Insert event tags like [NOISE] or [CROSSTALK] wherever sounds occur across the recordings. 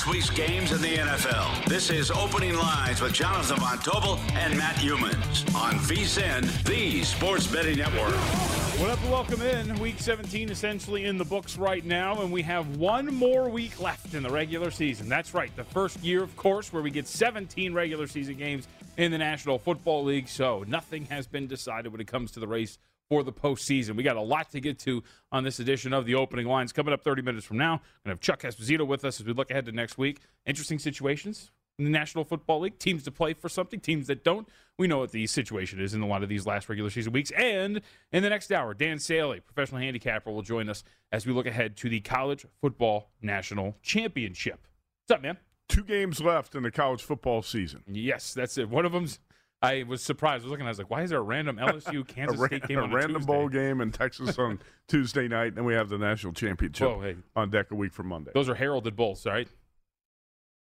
Next week's games in the NFL. This is Opening Lines with Jonathan Von Tobel and Matt Youmans on VSIN, the Sports Betting Network. What up, welcome in. Week 17 essentially in the books right now, and we have one more week left in the regular season. That's right, the first year, of course, where we get 17 regular season games in the National Football League. So nothing has been decided when it comes to the race for the postseason. We got a lot to get to on this edition of the opening lines. Coming up 30 minutes from now, we're going to have Chuck Esposito with us as we look ahead to next week. Interesting situations in the National Football League. Teams to play for something, teams that don't. We know what the situation is in a lot of these last regular season weeks. And in the next hour, Dan Saley, professional handicapper, will join us as we look ahead to the College Football National Championship. What's up, man? Two games left in the college football season. Yes, that's it. One of them's. I was surprised. I was looking. I was like, "Why is there a random LSU [LAUGHS] A, Kansas ra- State game a on random Tuesday? bowl game in Texas on [LAUGHS] Tuesday night, and we have the national championship Whoa, hey. on deck a week from Monday. Those are heralded bowls, all right?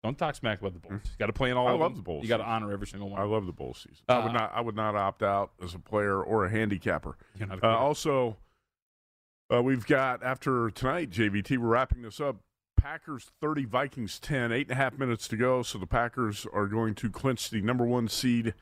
Don't talk smack about the bowls. You got to play in all I of love them. the bowls. You got to honor every single one. I love the bowl season. I would Uh, not. I would not opt out as a player or a handicapper. A Uh, also, uh, we've got after tonight, JVT. We're wrapping this up. Packers 30, Vikings 10, eight and a half minutes to go. So the Packers are going to clinch the number one seed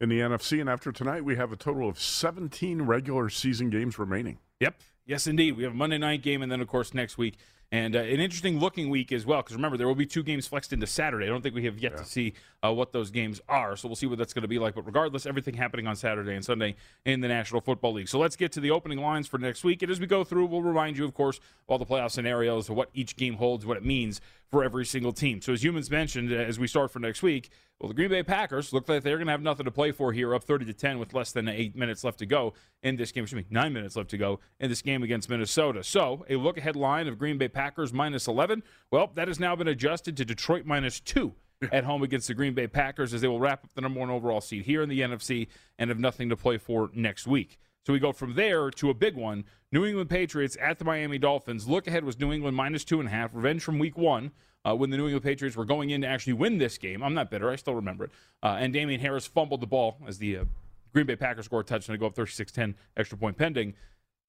in the NFC. And after tonight, we have a total of 17 regular season games remaining. Yep. Yes, indeed. We have a Monday night game, and then, of course, next week. And uh, an interesting looking week as well, because remember, there will be two games flexed into Saturday. I don't think we have yet to see uh, what those games are, so we'll see what that's going to be like. But regardless, everything happening on Saturday and Sunday in the National Football League. So let's get to the opening lines for next week. And as we go through, we'll remind you, of course, all the playoff scenarios, what each game holds, what it means for every single team. So as Youmans mentioned, uh, as we start for next week, well, the Green Bay Packers look like they're going to have nothing to play for here, up 30 to 10 with less than eight minutes left to go in this game. Excuse me, nine minutes left to go in this game against Minnesota. So a look ahead line of Green Bay Packers minus 11. Well, that has now been adjusted to Detroit minus two [LAUGHS] at home against the Green Bay Packers as they will wrap up the number one overall seed here in the NFC and have nothing to play for next week. So we go from there to a big one. New England Patriots at the Miami Dolphins. Look ahead was New England minus two and a half. Revenge from week one uh, when the New England Patriots were going in to actually win this game. I'm not bitter. I still remember it. Uh, and Damien Harris fumbled the ball as the uh, Green Bay Packers scored a touchdown to go up 36 10, extra point pending.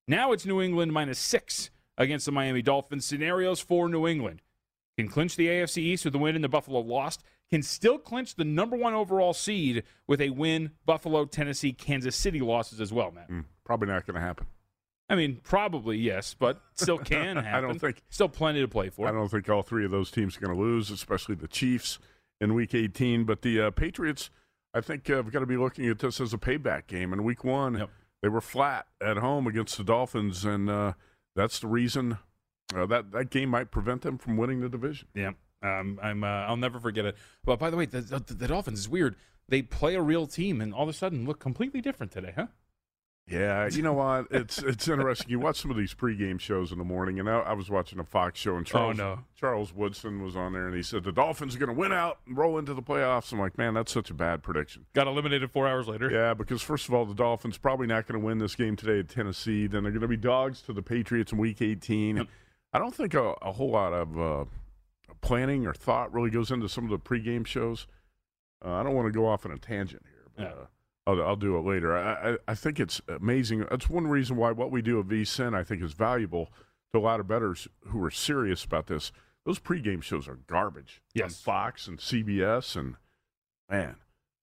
Now it's New England minus six against the Miami Dolphins. Scenarios for New England can clinch the AFC East with a win and the Buffalo lost, can still clinch the number one overall seed with a win, Buffalo, Tennessee, Kansas City losses as well, Matt. Mm, probably not going to happen. I mean, probably yes, but still [LAUGHS] can happen. I don't think- still plenty to play for. I don't think all three of those teams are going to lose, especially the Chiefs in Week 18. But the uh, Patriots, I think, uh, have got to be looking at this as a payback game. In Week One, Yep. they were flat at home against the Dolphins, and uh, that's the reason uh, that that game might prevent them from winning the division. Yeah, um, I'm. Uh, I'll never forget it. But by the way, the, the, the Dolphins is weird. They play a real team, and all of a sudden look completely different today, huh? Yeah, you know what? It's it's interesting. You watch some of these pregame shows in the morning, and I, I was watching a Fox show, and Charles no. Charles Woodson was on there, and he said the Dolphins are going to win out and roll into the playoffs. I'm like, man, that's such a bad prediction. Got eliminated four hours later. Yeah, because first of all, the Dolphins probably not going to win this game today at Tennessee. Then they're going to be dogs to the Patriots in Week 18. Yep. I don't think a, a whole lot of uh, planning or thought really goes into some of the pregame shows. Uh, I don't want to go off on a tangent here, but Yeah. uh, I'll, I'll do it later. I, I, I think it's amazing. That's one reason why what we do at VSIN I think is valuable to a lot of bettors who are serious about this. Those pregame shows are garbage. On Fox and CBS and man,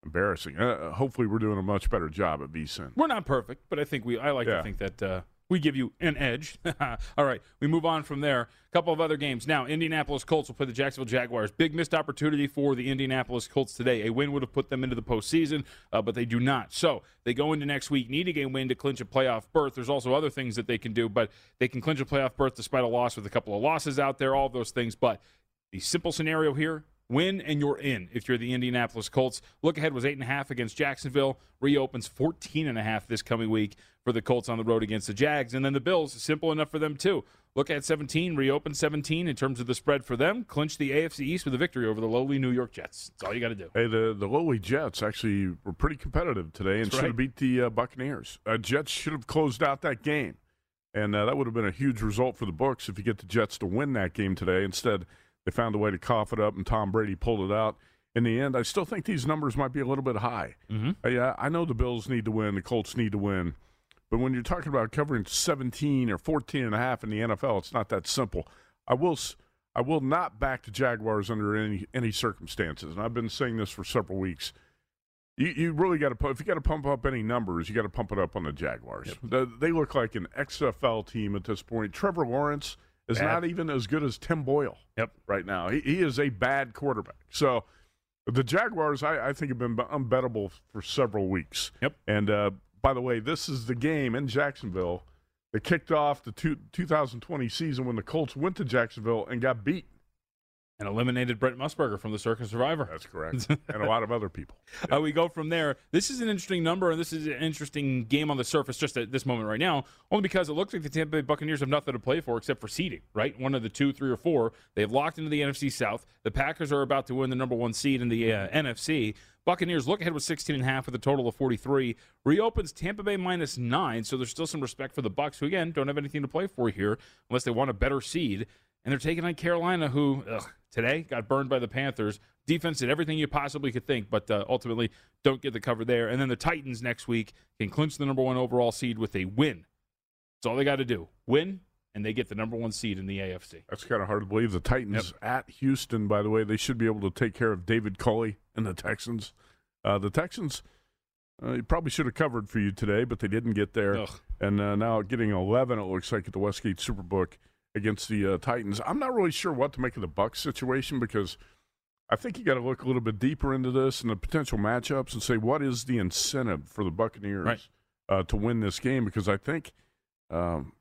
embarrassing. Uh, hopefully, we're doing a much better job at VSIN. We're not perfect, but I think we. I like Yeah. to think that uh, we give you an edge. [LAUGHS] All right, we move on from there. A couple of other games. Now, Indianapolis Colts will play the Jacksonville Jaguars. Big missed opportunity for the Indianapolis Colts today. A win would have put them into the postseason, uh, but they do not. So they go into next week needing a game win to clinch a playoff berth. There's also other things that they can do, but they can clinch a playoff berth despite a loss with a couple of losses out there, all those things. But the simple scenario here Win and you're in if you're the Indianapolis Colts. Look ahead was 8.5 against Jacksonville. Reopens 14.5 this coming week for the Colts on the road against the Jags. And then the Bills, simple enough for them too. Look at 17, reopen 17 in terms of the spread for them. Clinch the AFC East with a victory over the lowly New York Jets. That's all you got to do. Hey, the, the lowly Jets actually were pretty competitive today and should have beat the uh, Buccaneers. Uh, Jets should have closed out that game. And uh, that would have been a huge result for the Books if you get the Jets to win that game today. Instead, they found a way to cough it up, and Tom Brady pulled it out. In the end, I still think these numbers might be a little bit high. Mm-hmm. Uh, yeah, I know the Bills need to win, the Colts need to win, but when you're talking about covering 17 or 14 and a half in the NFL, it's not that simple. I will, I will not back the Jaguars under any any circumstances, and I've been saying this for several weeks. You, you really got to if you got to pump up any numbers, you got to pump it up on the Jaguars. The- they look like an XFL team at this point. Trevor Lawrence is Bad. not even as good as Tim Boyle Yep. right now. He, he is a bad quarterback. So the Jaguars, I, I think, have been unbettable for several weeks. Yep. And uh, by the way, this is the game in Jacksonville that kicked off the two, 2020 season when the Colts went to Jacksonville and got beat. And eliminated Brent Musburger from the Circa Survivor. That's correct. [LAUGHS] and a lot of other people. Uh, we go from there. This is an interesting number, and this is an interesting game on the surface just at this moment right now, only because it looks like the Tampa Bay Buccaneers have nothing to play for except for seeding, right? One of the two, three, or four. They've locked into the NFC South. The Packers are about to win the number one seed in the uh, NFC. Buccaneers look ahead with 16 and a half with a total of 43. Reopens Tampa Bay minus nine, so there's still some respect for the Bucks, who again don't have anything to play for here unless they want a better seed. And they're taking on Carolina, who ugh, today got burned by the Panthers. Defense did everything you possibly could think, but uh, ultimately don't get the cover there. And then the Titans next week can clinch the number one overall seed with a win. That's all they got to do. Win, and they get the number one seed in the AFC. That's kind of hard to believe. The Titans at Houston, by the way, they should be able to take care of David Culley and the Texans. Uh, the Texans uh, probably should have covered for you today, but they didn't get there. Ugh. And uh, now getting 11, it looks like, at the Westgate Superbook against the uh, Titans. I'm not really sure what to make of the Bucks situation because I think you got to look a little bit deeper into this and the potential matchups and say what is the incentive for the Buccaneers Right. uh, to win this game because I think. Um,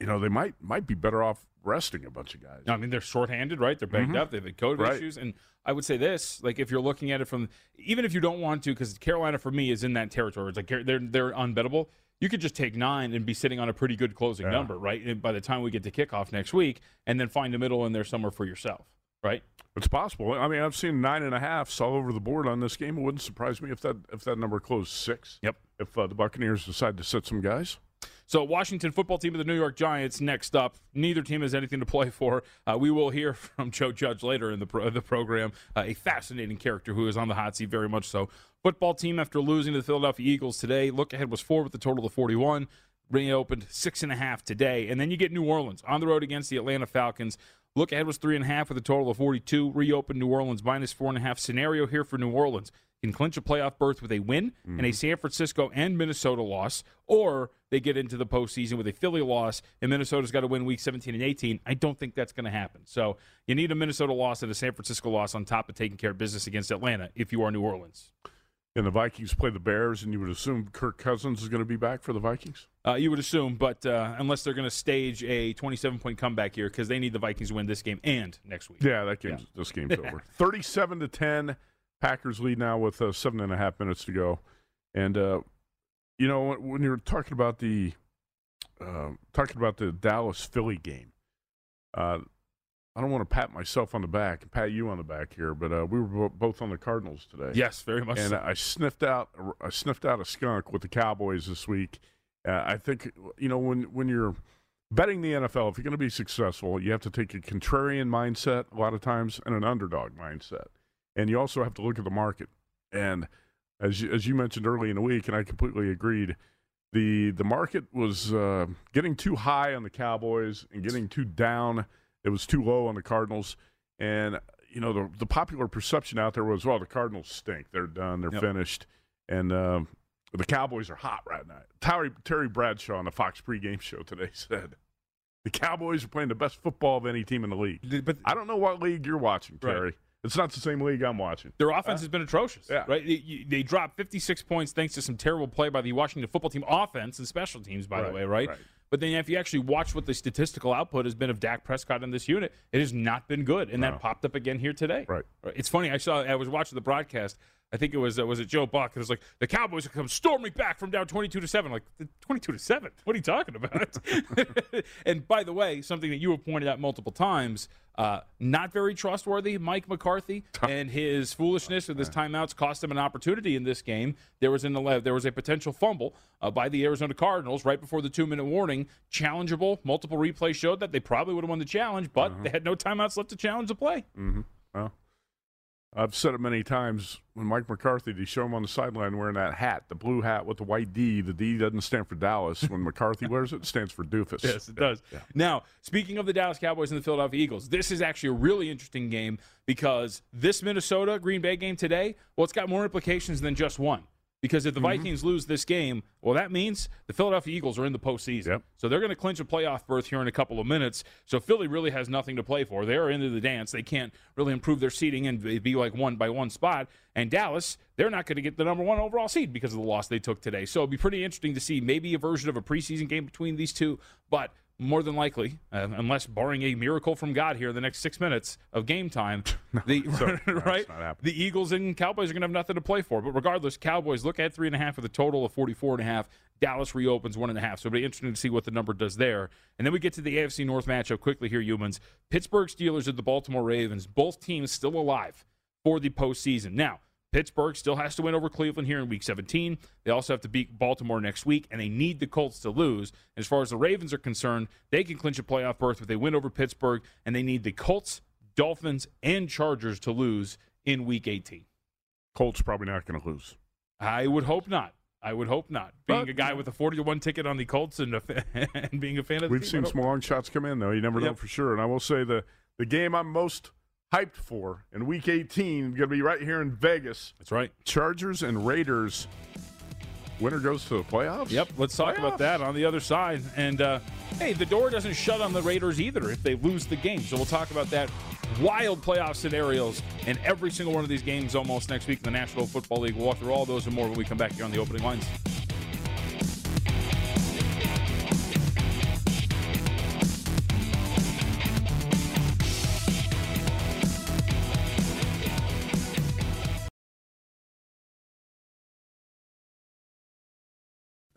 you know they might might be better off resting a bunch of guys. I mean, they're shorthanded, right? They're banged Mhm. up. They've had COVID Right. issues. And I would say this, like, if you're looking at it from, even if you don't want to, because Carolina for me is in that territory. It's like they're they're unbettable. You could just take nine and be sitting on a pretty good closing Yeah. number, right? And by the time we get to kickoff next week, and then find a middle in there somewhere for yourself, right? It's possible. I mean, I've seen nine and a half all over the board on this game. It wouldn't surprise me if that if that number closed six. Yep. If uh, the Buccaneers decide to sit some guys. So, Washington football team of the New York Giants next up. Neither team has anything to play for. Uh, we will hear [LAUGHS] from Joe Judge later in the pro- the program. Uh, a fascinating character who is on the hot seat, very much so. Football team after losing to the Philadelphia Eagles today. Look ahead was four with a total of 41. Reopened six and a half today, and then you get New Orleans on the road against the Atlanta Falcons. Look ahead was three and a half with a total of 42. Reopened New Orleans minus four and a half. Scenario here for New Orleans can clinch a playoff berth with a win and a mm-hmm. San Francisco and Minnesota loss, or they get into the postseason with a Philly loss and Minnesota's got to win week 17 and 18. I don't think that's going to happen. So you need a Minnesota loss and a San Francisco loss on top of taking care of business against Atlanta if you are New Orleans. And the Vikings play the Bears, and you would assume Kirk Cousins is going to be back for the Vikings. Uh, you would assume, but uh, unless they're going to stage a 27 point comeback here because they need the Vikings to win this game and next week. Yeah, that game's this game's [LAUGHS] over. Thirty-seven to ten. Packers lead now with uh, seven and a half minutes to go. And uh, you know when, when you're talking about the uh, talking about the Dallas Philly game, uh, I don't want to pat myself on the back and pat you on the back here, but uh, we were both on the Cardinals today. Yes, very much and so. I sniffed out I sniffed out a skunk with the Cowboys this week. Uh, I think you know when when you're betting the NFL, if you're going to be successful, you have to take a contrarian mindset a lot of times and an underdog mindset, and you also have to look at the market. And as you, as you mentioned early in the week, and I completely agreed, the the market was uh, getting too high on the Cowboys and getting too down. It was too low on the Cardinals, and you know the the popular perception out there was, well, the Cardinals stink. They're done. They're Yep. finished. And uh, The Cowboys are hot right now. Terry, Terry Bradshaw on the Fox pregame show today [LAUGHS] said the Cowboys are playing the best football of any team in the league. But I don't know what league you're watching, Right. Terry. It's not the same league I'm watching. Their offense has been atrocious, yeah. right? They, they dropped 56 points thanks to some terrible play by the Washington football team offense and special teams, by the way, right? right. But then if you actually watch what the statistical output has been of Dak Prescott in this unit, it has not been good, and No. that popped up again here today. Right. It's funny. I saw. I was watching the broadcast. I think it was uh, was it Joe Buck. It was like the Cowboys come storming back from down 22 to seven. Like 22 to seven. What are you talking about? [LAUGHS] and by the way, something that you have pointed out multiple times. Uh, not very trustworthy, Mike McCarthy, [LAUGHS] and his foolishness with his timeouts cost him an opportunity in this game. There was in the there was a potential fumble uh, by the Arizona Cardinals right before the two minute warning. Challengeable. Multiple replays showed that they probably would have won the challenge, but Uh-huh. they had no timeouts left to challenge the play. Well, I've said it many times when Mike McCarthy, they show him on the sideline wearing that hat, the blue hat with the white D. The D doesn't stand for Dallas. When McCarthy [LAUGHS] wears it, it stands for doofus. Yes, it Yeah, does. yeah. Now, speaking of the Dallas Cowboys and the Philadelphia Eagles, this is actually a really interesting game because this Minnesota Green Bay game today, well, it's got more implications than just one. Because if the Mm-hmm. Vikings lose this game, well, that means the Philadelphia Eagles are in the postseason. Yep. So they're going to clinch a playoff berth here in a couple of minutes. So Philly really has nothing to play for. They're into the dance. They can't really improve their seeding and be like one by one spot. And Dallas, they're not going to get the number one overall seed because of the loss they took today. So it'd be pretty interesting to see maybe a version of a preseason game between these two. But more than likely, uh, unless barring a miracle from God here in the next six minutes of game time, [LAUGHS] the [LAUGHS] so- [LAUGHS] right happening. the Eagles and Cowboys are going to have nothing to play for. But regardless, Cowboys look at three and a half with a total of 44 and a half. Dallas reopens one and a half. So it'll be interesting to see what the number does there. And then we get to the AFC North matchup quickly here, Youmans. Pittsburgh Steelers at the Baltimore Ravens. Both teams still alive for the postseason. Now, Pittsburgh still has to win over Cleveland here in week 17. They also have to beat Baltimore next week, and they need the Colts to lose. As far as the Ravens are concerned, they can clinch a playoff berth if they win over Pittsburgh, and they need the Colts, Dolphins, and Chargers to lose in week 18. Colts probably not going to lose. I would hope not. I would hope not. Being But, a guy with a 40 to 1 ticket on the Colts and, a fa- [LAUGHS] and being a fan of the We've team, seen some long shots come in, though. You never know for sure. And I will say the, the game I'm most hyped for in Week 18 going to be right here in Vegas. That's right. Chargers and Raiders. Winner goes to the playoffs. Yep, let's talk about that on the other side. And uh, hey, the door doesn't shut on the Raiders either if they lose the game. So we'll talk about that. Wild playoff scenarios in every single one of these games almost next week in the National Football League. We'll walk through all those and more when we come back here on the opening lines.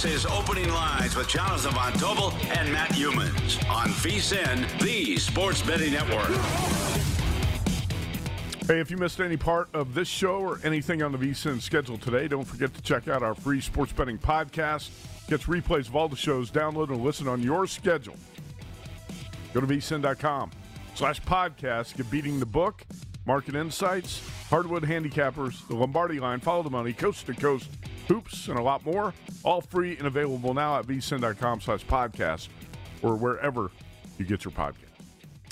This is Opening Lines with Jonathan Von Tobel and Matt Youmans on VSIN, the Sports Betting Network. Hey, if you missed any part of this show or anything on the VSIN schedule today, don't forget to check out our free sports betting podcast. Gets replays of all the shows. Download and listen on your schedule. Go to vsin.com slash podcast. Get beating the book, market insights, hardwood handicappers, the Lombardi line, follow the money, coast to coast, hoops, and a lot more. All free and available now at vsin.com slash podcast or wherever you get your podcast.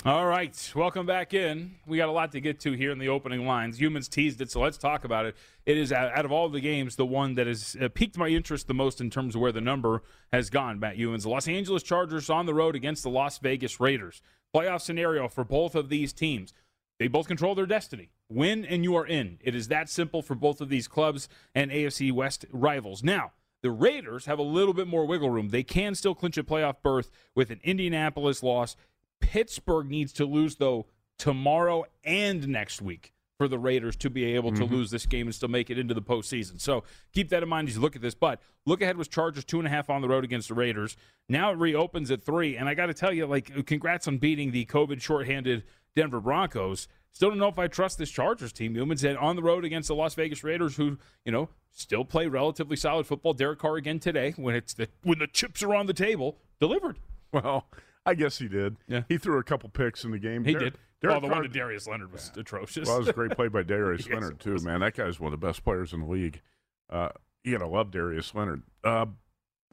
All right, welcome back in. We got a lot to get to here in the opening lines. Youmans teased it, so let's talk about it. It is out of all the games the one that has uh, piqued my interest the most in terms of where the number has gone. Matt Youmans, the Los Angeles Chargers on the road against the Las Vegas Raiders. Playoff scenario for both of these teams. They both control their destiny. Win and you are in. It is that simple for both of these clubs and AFC West rivals. Now, the Raiders have a little bit more wiggle room. They can still clinch a playoff berth with an Indianapolis loss. Pittsburgh needs to lose, though, tomorrow and next week for the Raiders to be able to mm-hmm. lose this game and still make it into the postseason. So keep that in mind as you look at this. But look ahead was Chargers two and a half on the road against the Raiders. Now it reopens at three. And I got to tell you, like, congrats on beating the COVID shorthanded Denver Broncos. Still don't know if I trust this Chargers team. Newman said on the road against the Las Vegas Raiders, who you know still play relatively solid football. Derek Carr again today, when it's the when the chips are on the table, delivered. Well, I guess he did. Yeah, he threw a couple picks in the game. He did. Derek oh, the Carr, one to Darius Leonard was yeah. atrocious. Well, it was a great play by [LAUGHS] Darius yes, Leonard too, man. That guy's one of the best players in the league. Uh, you gotta love Darius Leonard. Uh,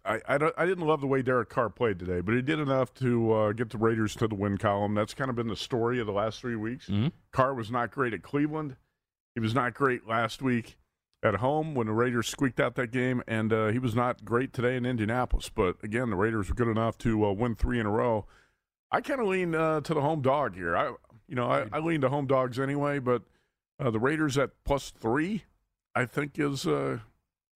I, I, I, didn't love the way Derek Carr played today, but he did enough to uh, get the Raiders to the win column. That's kind of been the story of the last three weeks. Mm-hmm. Carr was not great at Cleveland. He was not great last week at home when the Raiders squeaked out that game, and uh, he was not great today in Indianapolis. But again, the Raiders were good enough to uh, win three in a row. I kind of lean uh, to the home dog here. I, you know, I, I lean to home dogs anyway, but uh, the Raiders at plus three, I think is uh,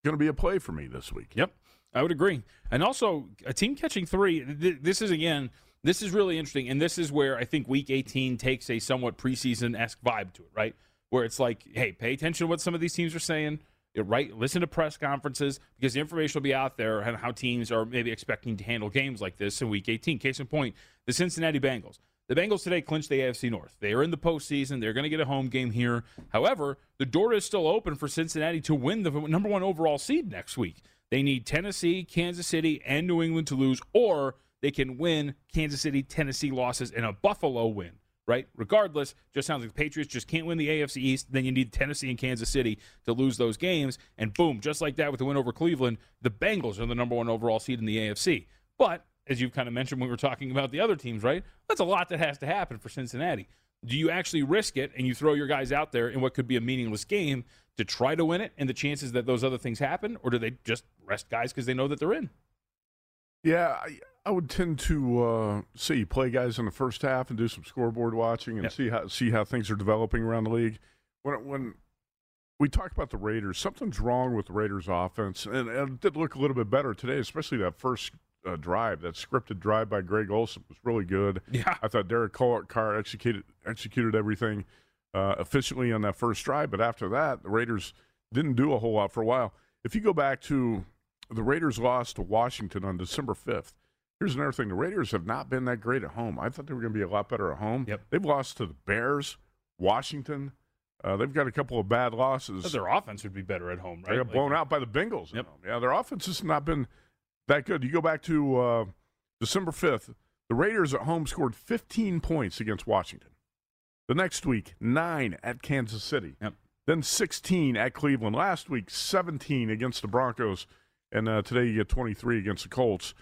going to be a play for me this week. Yep. I would agree. And also, a team catching three, th- this is, again, this is really interesting. And this is where I think week 18 takes a somewhat preseason esque vibe to it, right? Where it's like, hey, pay attention to what some of these teams are saying. Right, listen to press conferences because the information will be out there and how teams are maybe expecting to handle games like this in Week 18. Case in point, the Cincinnati Bengals. The Bengals today clinched the AFC North. They are in the postseason. They're going to get a home game here. However, the door is still open for Cincinnati to win the number one overall seed next week. They need Tennessee, Kansas City, and New England to lose, or they can win Kansas City, Tennessee losses, and a Buffalo win, right? Regardless, just sounds like the Patriots just can't win the AFC East. Then you need Tennessee and Kansas City to lose those games. And boom, just like that with the win over Cleveland, the Bengals are the number one overall seed in the AFC. But as you've kind of mentioned when we were talking about the other teams, right? That's a lot that has to happen for Cincinnati. Do you actually risk it and you throw your guys out there in what could be a meaningless game to try to win it and the chances that those other things happen, or do they just rest guys because they know that they're in? Yeah, I, I would tend to uh, see play guys in the first half and do some scoreboard watching and yep. see how see how things are developing around the league. When when we talk about the Raiders, something's wrong with the Raiders' offense, and, and it did look a little bit better today, especially that first uh, drive, that scripted drive by Greg Olson was really good. Yeah, I thought Derek Carr executed executed everything uh, efficiently on that first drive. But after that, the Raiders didn't do a whole lot for a while. If you go back to the Raiders lost to Washington on December 5th. Here's another thing. The Raiders have not been that great at home. I thought they were going to be a lot better at home. Yep. They've lost to the Bears, Washington. Uh, they've got a couple of bad losses. But their offense would be better at home, right? They got blown like, out by the Bengals. Yep. Yeah, their offense has not been that good. You go back to uh, December 5th, the Raiders at home scored 15 points against Washington. The next week, nine at Kansas City. Yep. Then 16 at Cleveland. Last week, 17 against the Broncos. And uh, today you get 23 against the Colts.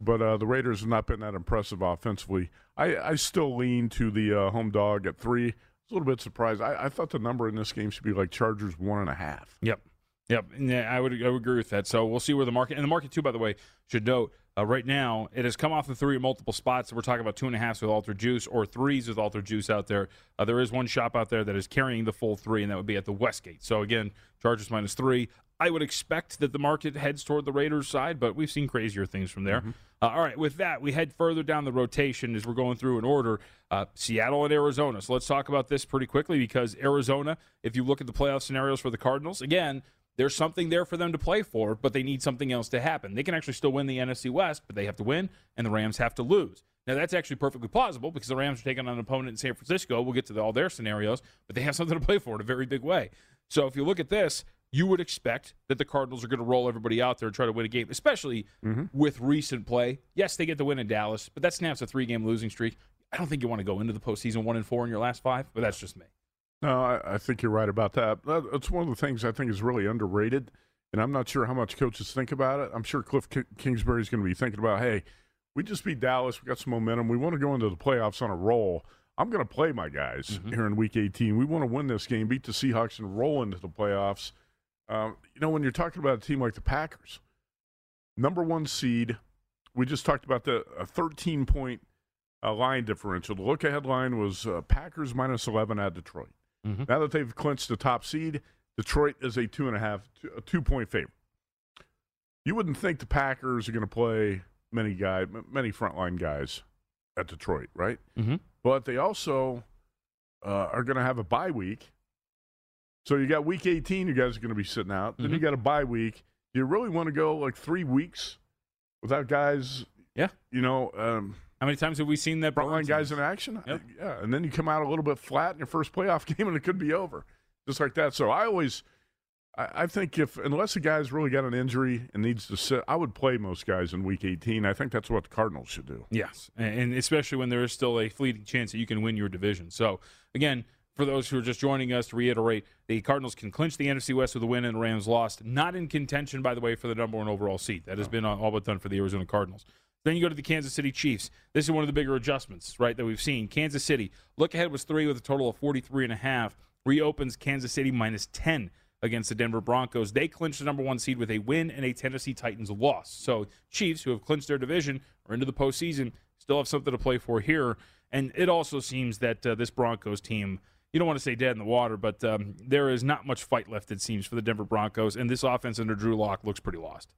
But uh, the Raiders have not been that impressive offensively. I, I still lean to the uh, home dog at three. I was a little bit surprised. I, I thought the number in this game should be like Chargers one and a half. Yep. Yep, yeah, I would I would agree with that. So we'll see where the market and the market too. By the way, should note uh, right now it has come off the three in multiple spots. We're talking about two and a halfs with Alter Juice or threes with Alter Juice out there. Uh, there is one shop out there that is carrying the full three, and that would be at the Westgate. So again, Chargers minus three. I would expect that the market heads toward the Raiders side, but we've seen crazier things from there. Mm-hmm. Uh, all right, with that, we head further down the rotation as we're going through an order. Uh, Seattle and Arizona. So let's talk about this pretty quickly because Arizona, if you look at the playoff scenarios for the Cardinals, again, there's something there for them to play for, but they need something else to happen. They can actually still win the NFC West, but they have to win, and the Rams have to lose. Now, that's actually perfectly plausible because the Rams are taking on an opponent in San Francisco. We'll get to the, all their scenarios, but they have [LAUGHS] something to play for in a very big way. So if you look at this, you would expect that the Cardinals are going to roll everybody out there and try to win a game, especially mm-hmm. with recent play. Yes, they get the win in Dallas, but that snaps a three game losing streak. I don't think you want to go into the postseason one and four in your last five, but that's just me. No, I, I, think you're right about that. That's one of the things I think is really underrated, and I'm not sure how much coaches think about it. I'm sure Cliff Kingsbury is going to be thinking about, hey, we just beat Dallas. We got some momentum. We want to go into the playoffs on a roll. I'm going to play my guys Mm-hmm. here in Week 18. We want to win this game, beat the Seahawks, and roll into the playoffs. Um, you know, when you're talking about a team like the Packers, number one seed, we just talked about the a 13 point uh, line differential. The look ahead line was uh, Packers minus 11 at Detroit. Mhm. Now that they've clinched the top seed, Detroit is a two and a half, two, a two point favorite. You wouldn't think the Packers are going to play many guy, many frontline guys at Detroit, right? Mm-hmm. But they also uh, are going to have a bye week. So you got week 18, you guys are going to be sitting out. Then you Mhm. got a bye week. Do you really want to go like three weeks without guys? Yeah. You know, um, How many times have we seen that? frontline Browns guys in action. Yep. Yeah, and then you come out a little bit flat in your first playoff [LAUGHS] game, and it could be over, just like that. So I always, I, I think if unless a guy's really got an injury and needs to sit, I would play most guys in Week 18. I think that's what the Cardinals should do. Yes, and and especially when there is still a fleeting chance that you can win your division. So again, for those who are just joining us, to reiterate, the Cardinals can clinch the NFC West with a win, and the Rams lost. Not in contention, by the way, for the number one overall seat. That has been all but done for the Arizona Cardinals. Then you go to the Kansas City Chiefs. This is one of the bigger adjustments, right, that we've seen. Kansas City, look ahead was three with a total of 43 and a half. Reopens Kansas City minus 10 against the Denver Broncos. They clinched the number one seed with a win and a Tennessee Titans loss. So Chiefs, who have clinched their division, are into the postseason, still have something to play for here. And it also seems that uh, this Broncos team, you don't want to say dead in the water, but um, there is not much fight left, it seems, for the Denver Broncos. And this offense under Drew Lock looks pretty lost.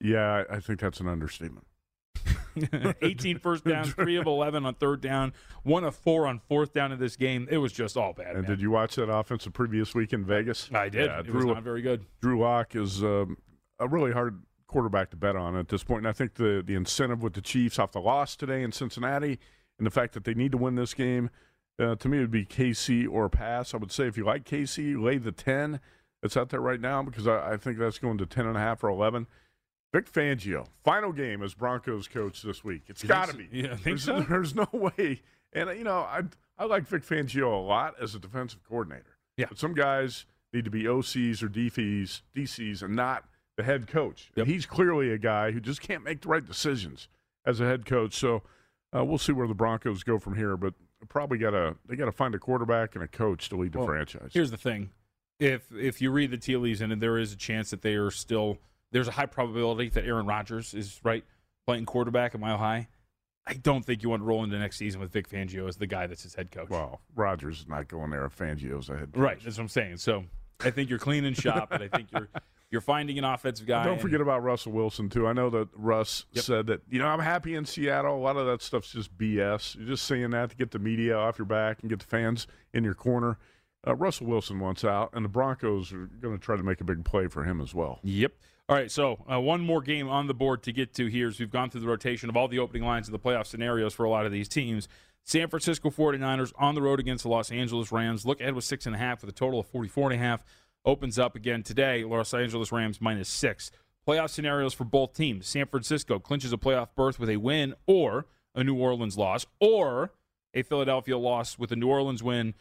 Yeah, I I think that's an understatement. [LAUGHS] 18 first downs, [LAUGHS] 3 of 11 on third down, 1 of 4 on fourth down in this game. It was just all bad. And man. did you watch that offense the previous week in Vegas? I did. Yeah, it was not very good. Drew Lock is um, a really hard quarterback to bet on at this point. And I think the the incentive with the Chiefs off the loss today in Cincinnati and the fact that they need to win this game, uh, to me, it would be KC or pass. I would say if you like KC, lay the 10 that's out there right now because I, I think that's going to 10.5 or 11. Vic Fangio, final game as Broncos coach this week. It's got to be. Yeah, there's, so. [LAUGHS] There's no way. And, you know, I, I like Vic Fangio a lot as a defensive coordinator. Yeah. But some guys need to be OCs or DCs, DCs and not the head coach. Yep. He's clearly a guy who just can't make the right decisions as a head coach. So uh, we'll see where the Broncos go from here. But probably got to they got to find a quarterback and a coach to lead the Well, franchise. Here's the thing: if if you read the tea leaves, and there is a chance that they are still, there's a high probability that Aaron Rodgers is right playing quarterback at Mile High. I don't think you want to roll into next season with Vic Fangio as the guy that's his head coach. Well, Rodgers is not going there if Fangio's a head coach. right, that's what I'm saying. So I think you're cleaning shop, and I think you're you're finding an offensive guy. Don't forget about Russell Wilson too. I know that Russ Yep. said that you know I'm happy in Seattle. A lot of that stuff's just BS. You're just saying that to get the media off your back and get the fans in your corner. Uh, Russell Wilson wants out, and the Broncos are going to try to make a big play for him as well. Yep. All right, so uh, one more game on the board to get to here as we've gone through the rotation of all the opening lines of the playoff scenarios for a lot of these teams. San Francisco 49ers on the road against the Los Angeles Rams. Look ahead with six and a half with a total of 44 and a half. Opens up again today. Los Angeles Rams minus six. Playoff scenarios for both teams. San Francisco clinches a playoff berth with a win or a New Orleans loss, or a Philadelphia loss with a New Orleans win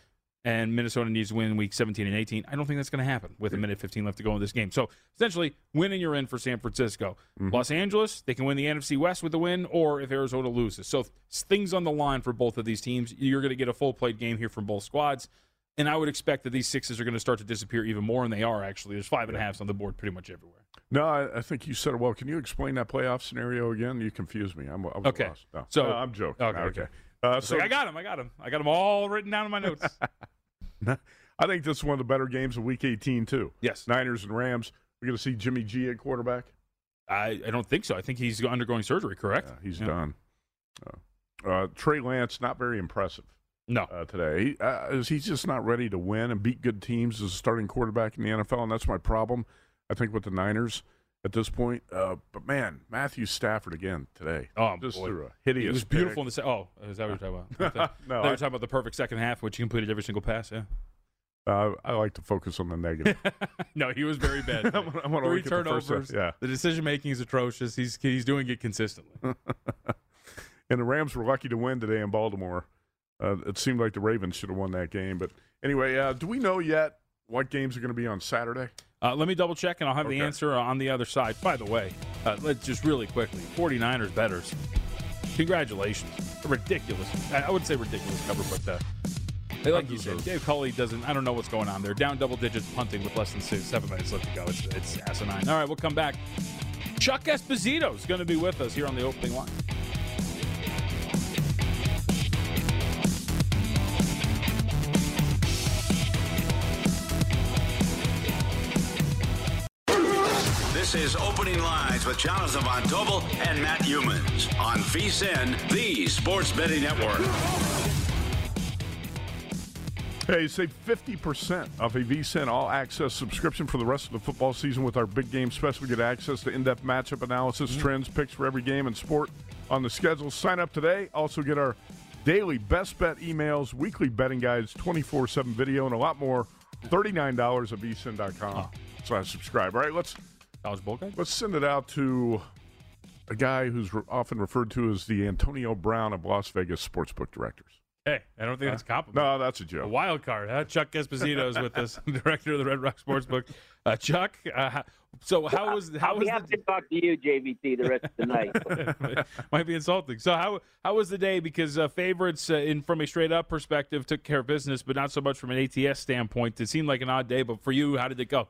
and Minnesota needs to win week 17 and 18. I don't think that's going to happen with a minute 15 left to go in this game. So essentially, winning you're in for San Francisco. Mm-hmm. Los Angeles, they can win the NFC West with a win, or if Arizona loses. So things on the line for both of these teams. You're going to get a full played game here from both squads. And I would expect that these sixes are going to start to disappear even more, and they are actually. There's five and a halfs on the board pretty much everywhere. No, I, I think you said it well. Can you explain that playoff scenario again? You confused me. I'm, I was Okay. lost. No, So- no, I'm joking. Okay, okay. Uh, so like, I got them. I got them. I got them all written down in my notes. [LAUGHS] I think this is one of the better games of Week 18 too. yes. Niners and Rams. We're going to see Jimmy G at quarterback. I, I don't think so. I think he's undergoing surgery, correct? Yeah, he's Yeah. done. Uh, uh, Trey Lance not very impressive No. uh, today. He, uh, he's just not ready to win and beat good teams as a starting quarterback in the NFL, and that's my problem. I think with the Niners at this point. Uh, but man, Matthew Stafford again today. Oh, just boy. threw a hideous. It was pick. beautiful in the se- oh, is that what you're talking about? [LAUGHS] Thought- No, I thought you I- were talking about the perfect second half, which he completed every single pass. Yeah. Uh, I like to focus on the negative. [LAUGHS] no, he was very bad. I'm gonna- I'm gonna Three at the first turnovers. yeah. The decision making is atrocious. He's he's doing it consistently. [LAUGHS] and the Rams were lucky to win today in Baltimore. Uh, it seemed like the Ravens should have won that game. But anyway, uh, do we know yet what games are going to be on Saturday? Uh, let me double check, and I'll have the answer on the other side. By the way, uh, let's just really quickly 49ers betters. Congratulations. Ridiculous. I wouldn't say ridiculous cover, but uh, like you said, Dave Culley doesn't. I don't know what's going on there. Down double digits, punting with less than six, seven minutes left to go. It's, it's asinine. All right, we'll come back. Chuck Esposito is going to be with us here on the opening line. This is Opening Lines with Jonathan Von Tobel and Matt Youmans on VSIN, the Sports Betting Network. Hey, save 50% off a VSIN all access subscription for the rest of the football season with our big game special. Get access to in depth matchup analysis, mm-hmm. trends, picks for every game and sport on the schedule. Sign up today. Also, get our daily best bet emails, weekly betting guides, 24 7 video, and a lot more. $39 at vsin.com oh. slash subscribe. All right, let's College Bowl guy? Let's send it out to a guy who's re- often referred to as the Antonio Brown of Las Vegas sportsbook directors. Hey, I don't think that's a compliment. No, that's a joke. A wild card. Huh? Chuck Esposito is with us, [LAUGHS] director of the Red Rock Sportsbook. Uh, Chuck, uh, so how was how I'll was have the... to talk to you, JVT, the rest of the night. [LAUGHS] Might be insulting. So how how was the day? Because uh, favorites, uh, in from a straight up perspective, took care of business, but not so much from an ATS standpoint. It seemed like an odd day, but for you, how did it go?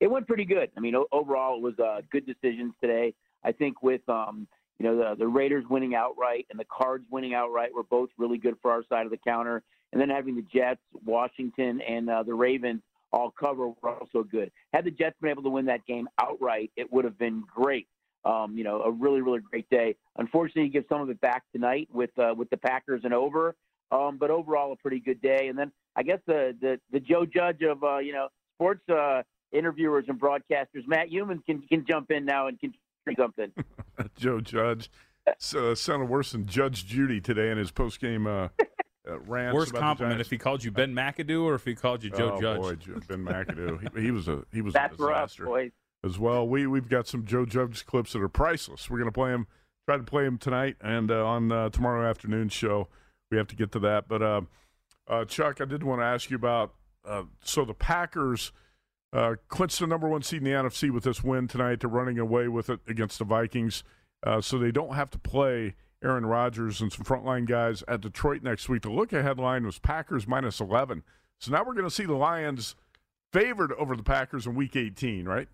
It went pretty good. I mean, overall, it was uh, good decisions today. I think with um, you know the the Raiders winning outright and the Cards winning outright were both really good for our side of the counter. And then having the Jets, Washington, and uh, the Ravens all cover were also good. Had the Jets been able to win that game outright, it would have been great. Um, you know, a really really great day. Unfortunately, you give some of it back tonight with uh, with the Packers and over. Um, but overall, a pretty good day. And then I guess the the, the Joe Judge of uh, you know sports uh, interviewers and broadcasters. Matt Youmans can can jump in now and can something. [LAUGHS] Joe Judge uh, sounded worse than Judge Judy today in his post game uh, [LAUGHS] uh, rants. Worst compliment if he called you Ben McAdoo or if he called you Joe oh, Judge. Boy, Ben McAdoo. [LAUGHS] He, he, was a he was That's a disaster. rough, boys. As well, we we've got some Joe Judge clips that are priceless. We're going to play them, try to play them tonight and uh, on uh, tomorrow afternoon show. We have to get to that, but uh, uh, Chuck, I did want to ask you about so the Packers uh, clinched the number one seed in the NFC with this win tonight. They're running away with it against the Vikings, uh, so they don't have to play Aaron Rodgers and some frontline guys at Detroit next week. The look ahead line was Packers minus 11. So now we're going to see the Lions favored over the Packers in week 18, right?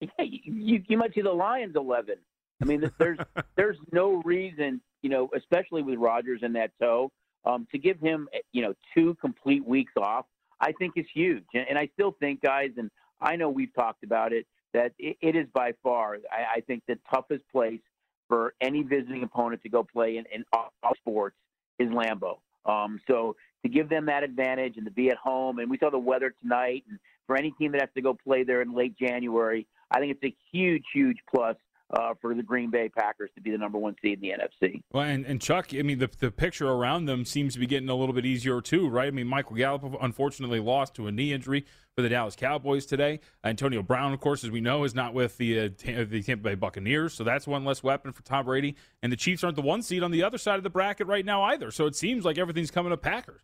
Yeah, you, you might see the Lions 11. I mean, there's [LAUGHS] there's no reason, you know, especially with Rodgers in that toe, um, to give him, you know, two complete weeks off I think is huge. And I still think, guys, and I know we've talked about it, that it is by far, I think, the toughest place for any visiting opponent to go play in, in all sports is Lambeau. Um, so to give them that advantage and to be at home, and we saw the weather tonight, and for any team that has to go play there in late January, I think it's a huge, huge plus uh, for the Green Bay Packers to be the number one seed in the NFC. Well, and, and Chuck, I mean, the, the picture around them seems to be getting a little bit easier too, right? I mean, Michael Gallup unfortunately lost to a knee injury for the Dallas Cowboys today. Antonio Brown, of course, as we know, is not with the uh, the Tampa Bay Buccaneers, so that's one less weapon for Tom Brady. And the Chiefs aren't the one seed on the other side of the bracket right now either. So it seems like everything's coming to Packers.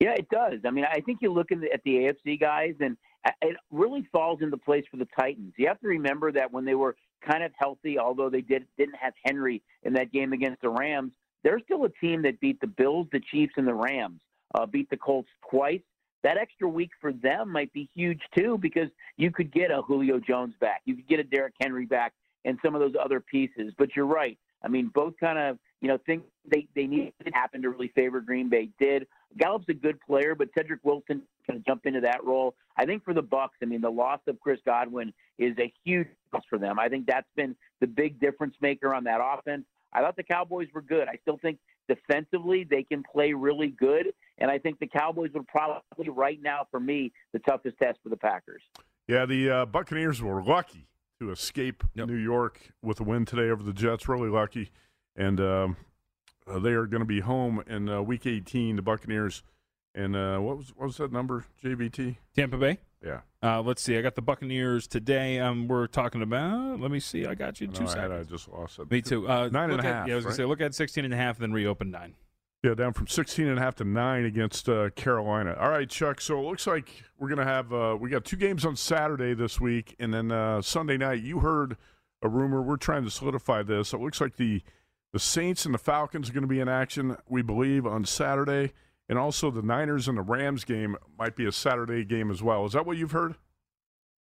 Yeah, it does. I mean, I think you look the, at the AFC guys, and it really falls into place for the Titans. You have to remember that when they were kind of healthy, although they did didn't have Henry in that game against the Rams. They're still a team that beat the Bills, the Chiefs, and the Rams. Uh, beat the Colts twice. That extra week for them might be huge too, because you could get a Julio Jones back, you could get a Derrick Henry back, and some of those other pieces. But you're right. I mean, both kind of you know think they they needed to happen to really favor Green Bay. Did Gallup's a good player, but Cedric Wilson can jump into that role. I think for the Bucks, I mean, the loss of Chris Godwin is a huge loss for them. I think that's been the big difference maker on that offense. I thought the Cowboys were good. I still think defensively they can play really good, and I think the Cowboys would probably right now for me the toughest test for the Packers. Yeah, the uh, Buccaneers were lucky to escape yep. New York with a win today over the Jets. Really lucky, and um, uh, they are going to be home in uh, Week 18. The Buccaneers, and uh, what was what was that number? JVT. Tampa Bay. Yeah. Uh, let's see. I got the Buccaneers today. Um, we're talking about. Let me see. I got you two no, seconds. I, I, just lost it. Me too. Uh, nine and a half. Yeah, I was right? gonna say look at 16 and a half, then reopen nine. Yeah, down from 16 and a half to nine against uh, Carolina. All right, Chuck. So it looks like we're gonna have uh, we got two games on Saturday this week, and then uh, Sunday night. You heard a rumor. We're trying to solidify this. It looks like the the Saints and the Falcons are going to be in action, we believe, on Saturday, and also the Niners and the Rams game might be a Saturday game as well. Is that what you've heard?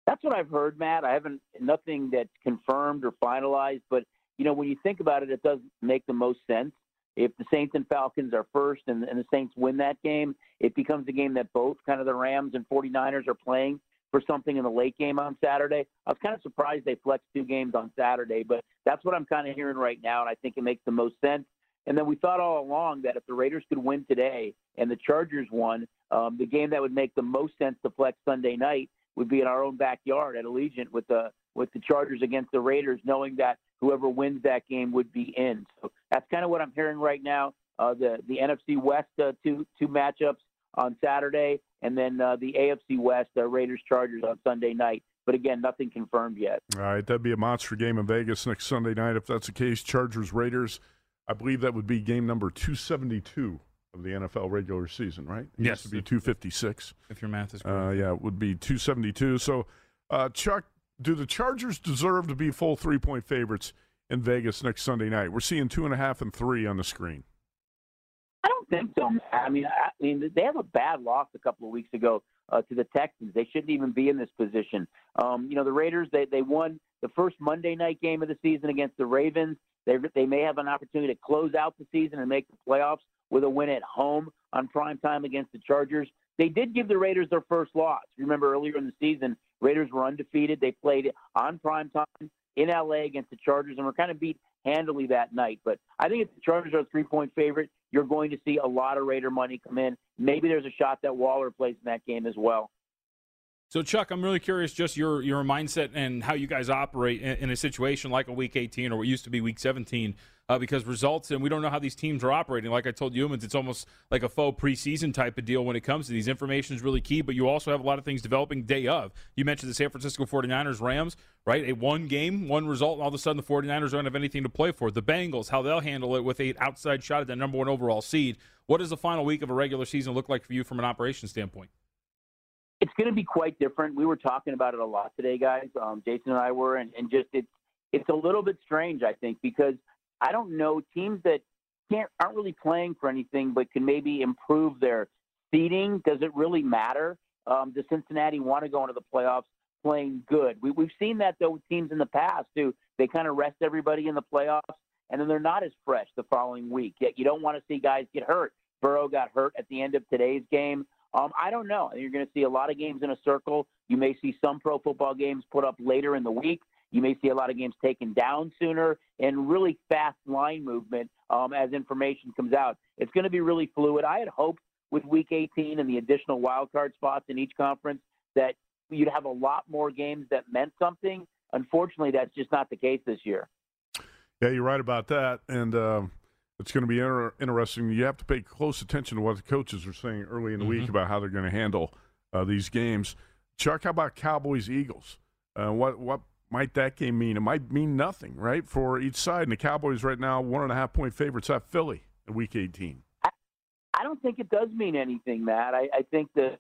That's what I've heard, Matt. I haven't nothing that's confirmed or finalized, but you know when you think about it, it does make the most sense. If the Saints and Falcons are first and, and the Saints win that game, it becomes a game that both kind of the Rams and 49ers are playing for something in the late game on Saturday. I was kind of surprised they flexed two games on Saturday, but that's what I'm kind of hearing right now, and I think it makes the most sense. And then we thought all along that if the Raiders could win today and the Chargers won, um, the game that would make the most sense to flex Sunday night would be in our own backyard at Allegiant with the with the Chargers against the Raiders, knowing that whoever wins that game would be in. So that's kind of what I'm hearing right now. Uh, the the NFC West uh, two two matchups on Saturday, and then uh, the AFC West uh, Raiders Chargers on Sunday night. But again, nothing confirmed yet. All right, that'd be a monster game in Vegas next Sunday night if that's the case. Chargers Raiders. I believe that would be game number 272 of the NFL regular season, right? It yes, used to be 256. If your math is Uh, correct. yeah, it would be 272. So, uh, Chuck, do the Chargers deserve to be full three point favorites in Vegas next Sunday night? We're seeing two and a half and three on the screen. I don't think so. I mean, I mean, they have a bad loss a couple of weeks ago uh, to the Texans. They shouldn't even be in this position. Um, you know, the Raiders they they won the first Monday night game of the season against the Ravens. They they may have an opportunity to close out the season and make the playoffs with a win at home on prime time against the Chargers. They did give the Raiders their first loss. Remember earlier in the season, Raiders were undefeated. They played on prime time in LA against the Chargers and were kind of beat handily that night. But I think if the Chargers are a three point favorite, you're going to see a lot of Raider money come in. Maybe there's a shot that Waller plays in that game as well. So, Chuck, I'm really curious just your your mindset and how you guys operate in, in a situation like a Week 18 or what used to be Week 17, uh, because results and we don't know how these teams are operating. Like I told Youmans, it's almost like a faux preseason type of deal when it comes to these. Information is really key, but you also have a lot of things developing day of. You mentioned the San Francisco 49ers Rams, right? A one game, one result, and all of a sudden the 49ers don't have anything to play for. The Bengals, how they'll handle it with a outside shot at the number one overall seed. What does the final week of a regular season look like for you from an operation standpoint? it's going to be quite different. We were talking about it a lot today, guys. Um, Jason and I were, and, and just it's it's a little bit strange, I think, because I don't know teams that can't aren't really playing for anything, but can maybe improve their seeding. Does it really matter? Um, does Cincinnati want to go into the playoffs playing good? We, we've seen that though with teams in the past too. They kind of rest everybody in the playoffs, and then they're not as fresh the following week. Yet you don't want to see guys get hurt. Burrow got hurt at the end of today's game. Um, I don't know. You're going to see a lot of games in a circle. You may see some pro football games put up later in the week. You may see a lot of games taken down sooner and really fast line movement um, as information comes out. It's going to be really fluid. I had hoped with Week 18 and the additional wild card spots in each conference that you'd have a lot more games that meant something. Unfortunately, that's just not the case this year. Yeah, you're right about that. And um, it's going to be inter- interesting. You have to pay close attention to what the coaches are saying early in the Mm-hmm. week about how they're going to handle uh, these games. Chuck, how about Cowboys Eagles? Uh, what what might that game mean? It might mean nothing, right, for each side. And the Cowboys right now one and a half point favorites at Philly in Week 18. I don't think it does mean anything, Matt. I, I think the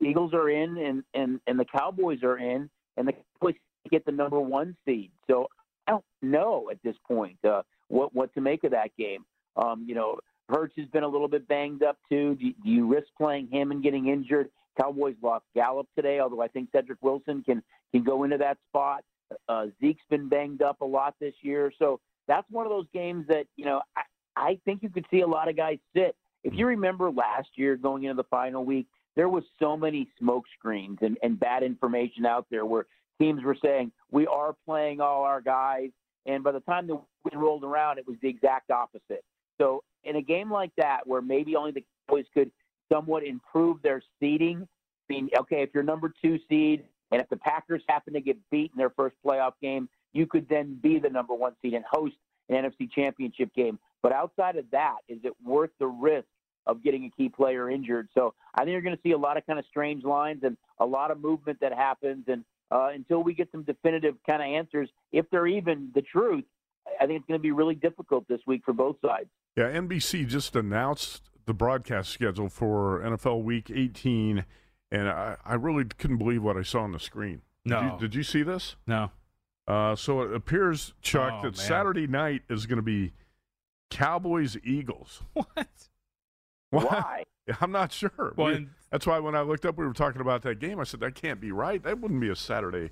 Eagles are in and, and, and the Cowboys are in, and the Cowboys get the number one seed. So I don't know at this point uh, what what to make of that game. Um, you know, Hurts has been a little bit banged up too. Do, do you risk playing him and getting injured? Cowboys lost Gallup today, although I think Cedric Wilson can can go into that spot. Uh, Zeke's been banged up a lot this year, so that's one of those games that you know I, I think you could see a lot of guys sit. If you remember last year going into the final week, there was so many smoke screens and, and bad information out there where teams were saying we are playing all our guys, and by the time the week rolled around, it was the exact opposite. So in a game like that, where maybe only the Cowboys could somewhat improve their seeding, I mean, okay, if you're number two seed, and if the Packers happen to get beat in their first playoff game, you could then be the number one seed and host an NFC championship game. But outside of that, is it worth the risk of getting a key player injured? So I think you're going to see a lot of kind of strange lines and a lot of movement that happens. And uh, until we get some definitive kind of answers, if they're even the truth, I think it's going to be really difficult this week for both sides. Yeah, NBC just announced the broadcast schedule for NFL Week 18, and I, I really couldn't believe what I saw on the screen. Did No. you, did you see this? No. Uh, so it appears, Chuck, Oh, that man. Saturday night is going to be Cowboys Eagles. [LAUGHS] What? Why? [LAUGHS] I'm not sure. Well, We- and- that's why when I looked up, we were talking about that game. I said that can't be right. That wouldn't be a Saturday,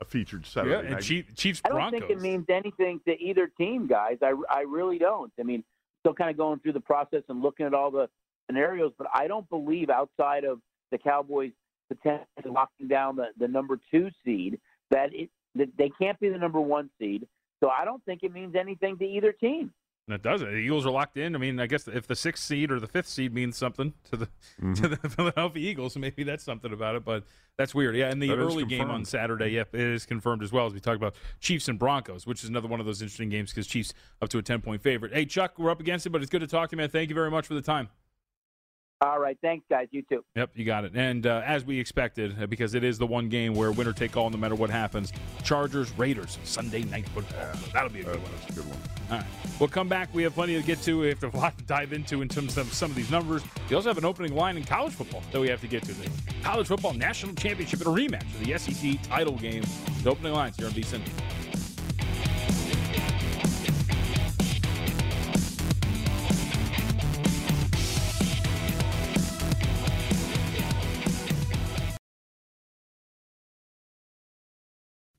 a featured Saturday Yeah, and night. Chief, Chiefs I don't Broncos. think it means anything to either team, guys. I, I really don't. I mean, still kind of going through the process and looking at all the scenarios, but I don't believe outside of the Cowboys potentially locking down the, the number two seed that it that they can't be the number one seed. So I don't think it means anything to either team. And it doesn't. The Eagles are locked in. I mean, I guess if the sixth seed or the fifth seed means something to the Mm-hmm. to the [LAUGHS] Philadelphia Eagles, maybe that's something about it. But that's weird. Yeah, and the That is early game on. Saturday, yep, it is confirmed as well as we talked about Chiefs and Broncos, which is another one of those interesting games because Chiefs up to a ten point favorite. Hey, Chuck, we're up against it, but it's good to talk to you, man. Thank you very much for the time. All right, thanks, guys. You too. Yep, you got it. And uh, as we expected, uh, because it is the one game where winner take all, no matter what happens. Chargers Raiders Sunday night football. So that'll be a Uh, good one. that's a good one. All right. We'll come back. We have plenty to get to. We have a [LAUGHS] lot to dive into in terms of some of these numbers. We also have an opening line in college football that we have to get to. The college football national championship and a rematch of the SEC title game. The opening lines here on VSIN.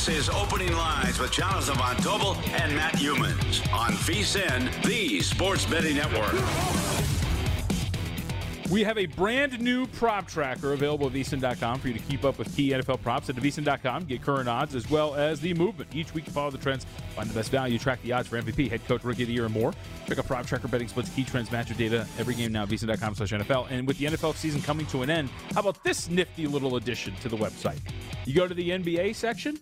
This is Opening Lines with Jonathan Von Tobel and Matt Youmans on VSIN, the Sports Betting Network. We have a brand new prop tracker available at VSIN.com for you to keep up with key NFL props at VSIN.com. Get current odds as well as the movement. Each week, you follow the trends, find the best value, track the odds for MVP, head coach, rookie of the year, and more. Check out prop tracker betting splits, key trends, matchup data every game now at slash NFL. And with the NFL season coming to an end, how about this nifty little addition to the website? You go to the NBA section,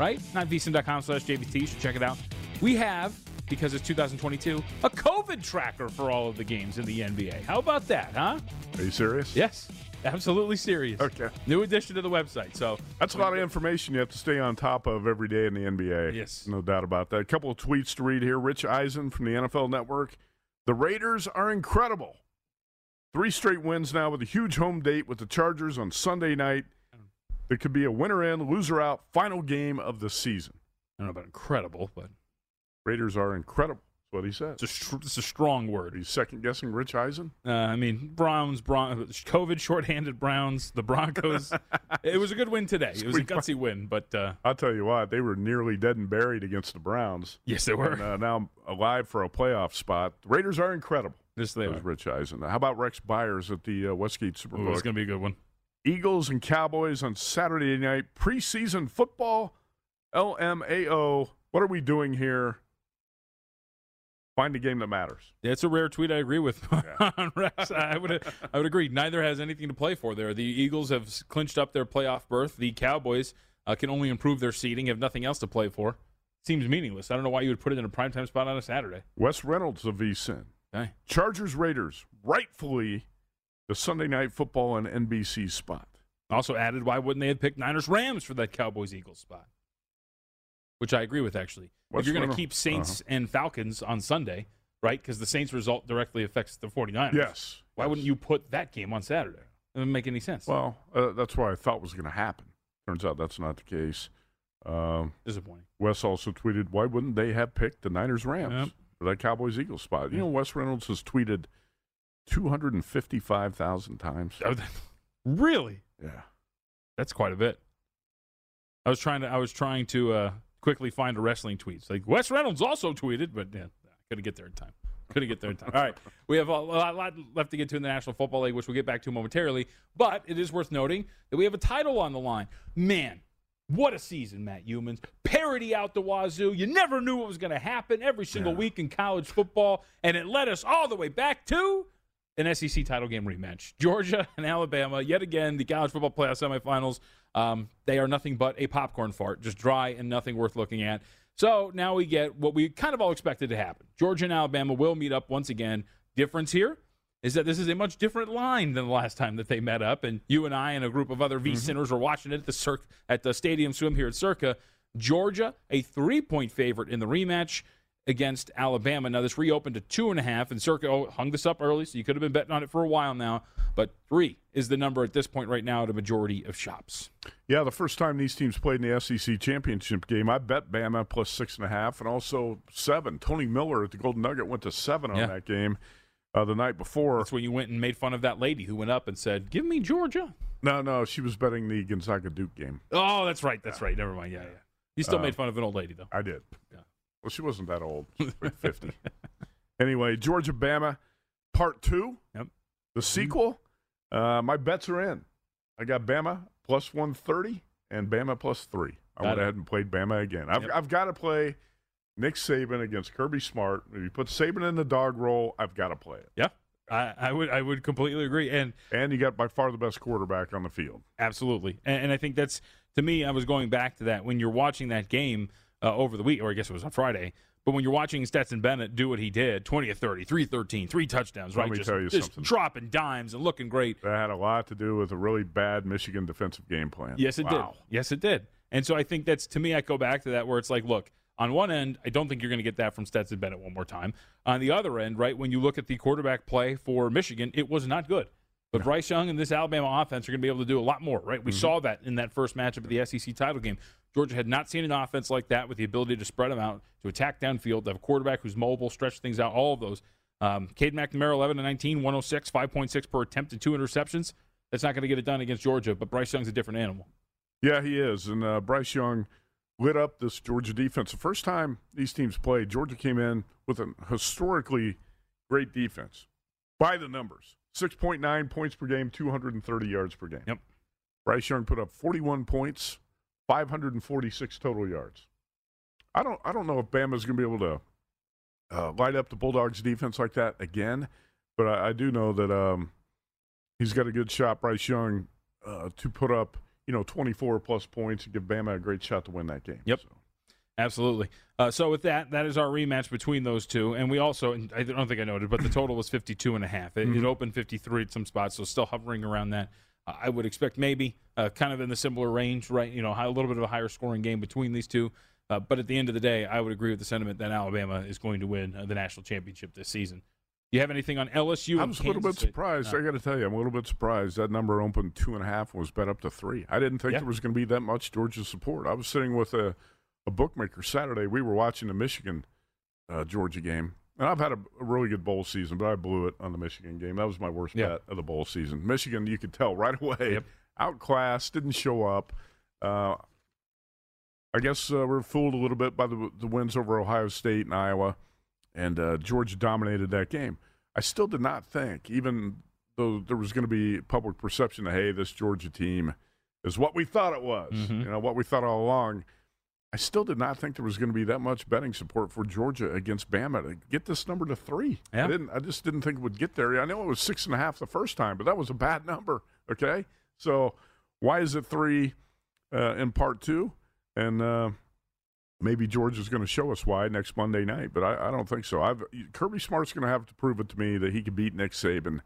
right? Not VSIN.com slash JVT. You should check it out. We have because it's 2022, a COVID tracker for all of the games in the NBA. How about that, huh? Are you serious? Yes, absolutely serious. Okay. New addition to the website. So That's a lot of information you have to stay on top of every day in the NBA. Yes. No doubt about that. A couple of tweets to read here. Rich Eisen from the NFL Network. The Raiders are incredible. Three straight wins now with a huge home date with the Chargers on Sunday night. It could be a winner in, loser out, final game of the season. I don't know about incredible, but Raiders are incredible. That's what he says. it's a, str- it's a strong word. He's second guessing Rich Eisen. Uh, I mean, Browns, Bron- COVID shorthanded Browns, the Broncos. [LAUGHS] it was a good win today. It was a gutsy win, but uh, I'll tell you what, they were nearly dead and buried against the Browns. yes, they were. And, uh, now alive for a playoff spot. The Raiders are incredible. yes, they was Rich Eisen. How about Rex Beyers at the uh, Westgate Ooh, Superbook? it's going to be a good one. Eagles and Cowboys on Saturday night. Preseason football. LMAO. What are we doing here? Find a game that matters. Yeah, it's a rare tweet. I agree with [LAUGHS] Rex. I would I would agree. Neither has anything to play for there. The Eagles have clinched up their playoff berth. The Cowboys uh, can only improve their seeding. Have nothing else to play for. Seems meaningless. I don't know why you would put it in a primetime spot on a Saturday. Wes Reynolds of VSIN. Okay. Chargers Raiders. Rightfully the Sunday night football on NBC spot. Also added, why wouldn't they have picked Niners Rams for that Cowboys Eagles spot? Which I agree with actually. What's if you're going to keep Saints and Falcons on Sunday, right? Because the Saints result directly affects the 49ers. Yes. Why wouldn't you put that game on Saturday? It doesn't make any sense. Well, uh, that's what I thought was going to happen. Turns out that's not the case. Um, Disappointing. Wes also tweeted, why wouldn't they have picked the Niners Rams Yep. for that Cowboys Eagles spot? You know, Wes Reynolds has tweeted 255,000 times. Oh, [LAUGHS] really? Yeah. That's quite a bit. I was trying to I was trying to uh, quickly find a wrestling tweet. It's like Wes Reynolds also tweeted, but yeah, couldn't get there in time. Couldn't get there in time. All right, we have a lot, lot left to get to in the National Football League, which we'll get back to momentarily. But it is worth noting that we have a title on the line. Man, what a season, Matt Youmans. Parody out the wazoo. You never knew what was going to happen every single Yeah. week in college football, and it led us all the way back to an SEC title game rematch. Georgia [LAUGHS] and Alabama, yet again, the college football playoff semifinals. Um, they are nothing but a popcorn fart, just dry and nothing worth looking at. So now we get what we kind of all expected to happen. Georgia and Alabama will meet up once again. Difference here is that this is a much different line than the last time that they met up. And you and I and a group of other V sinners were watching it at the Circ- at the Stadium Swim here at Circa. Georgia, a three point favorite in the rematch against Alabama. Now this reopened to two and a half, and Circa oh, hung this up early, so you could have been betting on it for a while now. But three is the number at this point right now at a majority of shops. Yeah, the first time these teams played in the SEC championship game, I bet Bama plus six and a half, and also seven. Tony Miller at the Golden Nugget went to seven on Yeah. that game uh, the night before. That's when you went and made fun of that lady who went up and said, "Give me Georgia." No, no, she was betting the Gonzaga Duke game. Oh, that's right. That's right. Never mind. Yeah, yeah. You still Uh, made fun of an old lady though. I did. Yeah. Well, she wasn't that old. Like 50. [LAUGHS] anyway, Georgia Bama, part two, Yep. the sequel. Uh, my bets are in. I got Bama plus 130 and Bama plus three. I went ahead and played Bama again. I've, Yep. I've got to play Nick Saban against Kirby Smart. If you put Saban in the dog roll, I've got to play it. Yeah, I, I would. I would completely agree. And And you got by far the best quarterback on the field. Absolutely, and, and I think that's to me. I was going back to that when you're watching that game uh, over the week, or I guess it was on Friday. But when you're watching Stetson Bennett do what he did, 20 of 30, 313, three touchdowns, Let right? me just, tell you just something. dropping dimes and looking great. That had a lot to do with a really bad Michigan defensive game plan. Yes, it Wow. did. Yes, it did. And so I think that's to me. I go back to that where it's like, look, on one end, I don't think you're going to get that from Stetson Bennett one more time. On the other end, right, when you look at the quarterback play for Michigan, it was not good. But Bryce Young and this Alabama offense are going to be able to do a lot more, right? Mm-hmm. We saw that in that first matchup of the SEC title game. Georgia had not seen an offense like that with the ability to spread them out, to attack downfield, to have a quarterback who's mobile, stretch things out, all of those. Um, Cade McNamara, 11 to 19, 106, 5.6 per attempt and two interceptions. That's not going to get it done against Georgia, but Bryce Young's a different animal. Yeah, he is. And uh, Bryce Young lit up this Georgia defense. The first time these teams played, Georgia came in with a historically great defense by the numbers 6.9 points per game, 230 yards per game. Yep. Bryce Young put up 41 points, 546 total yards. I don't, I don't know if Bama's going to be able to uh, light up the Bulldogs defense like that again, but I, I do know that um, he's got a good shot, Bryce Young, uh, to put up you know 24 plus points and give Bama a great shot to win that game. Yep. So, Absolutely. Uh, so with that, that is our rematch between those two, and we also and I don't think I noted, but the total was 52 and a half. It, it opened 53 at some spots, so still hovering around that. Uh, I would expect maybe uh, kind of in the similar range, right? You know, high, a little bit of a higher scoring game between these two. Uh, but at the end of the day, I would agree with the sentiment that Alabama is going to win uh, the national championship this season. Do you have anything on LSU? I'm a little bit surprised. No. I got to tell you, I'm a little bit surprised that number opened two and a half was bet up to three. I didn't think Yeah. there was going to be that much Georgia support. I was sitting with a, a bookmaker Saturday. We were watching the Michigan uh, Georgia game, and I've had a, a really good bowl season, but I blew it on the Michigan game. That was my worst Yeah. bet of the bowl season. Michigan, you could tell [LAUGHS] right away, Yep. outclassed, didn't show up. Uh, I guess uh, we're fooled a little bit by the, the wins over Ohio State and Iowa, and uh, Georgia dominated that game. I still did not think, even though there was going to be public perception that hey, this Georgia team is what we thought it was, Mhm. you know, what we thought all along. I still did not think there was going to be that much betting support for Georgia against Bama to get this number to three. Yeah. I didn't. I just didn't think it would get there. I know it was six and a half the first time, but that was a bad number. Okay, so why is it three uh, in part two? And uh, maybe Georgia's going to show us why next Monday night, but I, I don't think so. I've Kirby Smart's going to have to prove it to me that he can beat Nick Saban.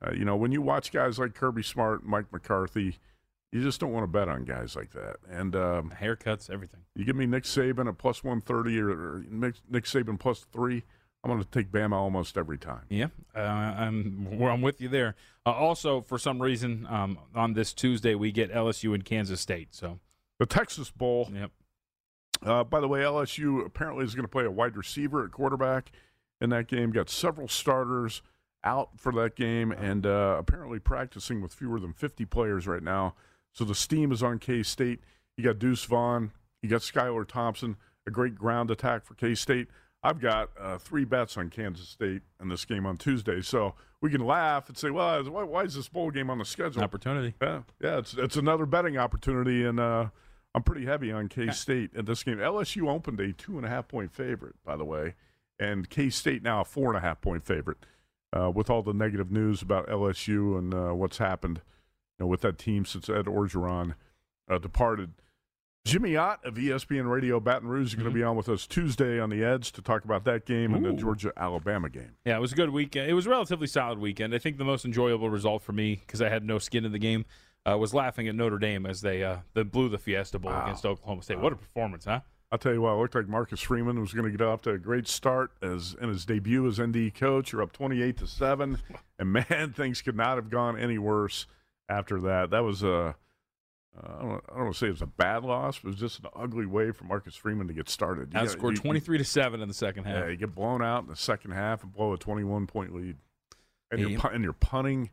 Uh, you know, when you watch guys like Kirby Smart, Mike McCarthy, you just don't want to bet on guys like that. And um, Haircuts, everything. you give me Nick Saban at plus 130 or, or Nick, Nick Saban plus three, I'm going to take Bama almost every time. Yeah, uh, I'm well, I'm with you there. Uh, also, for some reason, um, on this Tuesday we get LSU and Kansas State. So, The Texas Bowl, yep. uh, by the way, LSU apparently is going to play a wide receiver at quarterback in that game. Got several starters out for that game and uh, apparently practicing with fewer than 50 players right now. So the steam is on K State. You got Deuce Vaughn, you got Skylar Thompson, a great ground attack for K State. I've got uh, three bets on Kansas State in this game on Tuesday, so we can laugh and say, "Well, why, why is this bowl game on the schedule?" Opportunity. Yeah, yeah, it's it's another betting opportunity, and uh, I'm pretty heavy on K State in this game. LSU opened a two and a half point favorite, by the way, and K State now a four and a half point favorite. Uh, with all the negative news about LSU and uh, what's happened, you know, with that team since Ed Orgeron uh, departed. Jimmy Ott of ESPN Radio Baton Rouge is going to be on with us Tuesday on the Edge to talk about that game and the Georgia Alabama game. Yeah, it was a good weekend. It was a relatively solid weekend. I think the most enjoyable result for me, because I had no skin in the game, uh, was laughing at Notre Dame as they uh, they blew the Fiesta Bowl Wow. against Oklahoma State. What a performance, huh? I'll tell you what, it looked like Marcus Freeman was going to get off to a great start as in his debut as ND coach. You're up 28 to seven, [LAUGHS] and man, [LAUGHS] things could not have gone any worse after that. That was a uh, I don't, I don't want to say it was a bad loss, but it was just an ugly way for Marcus Freeman to get started. You got- you- 23 to 7 in the second half. Yeah, you get blown out in the second half and blow a 21 point lead, and you're and you're punting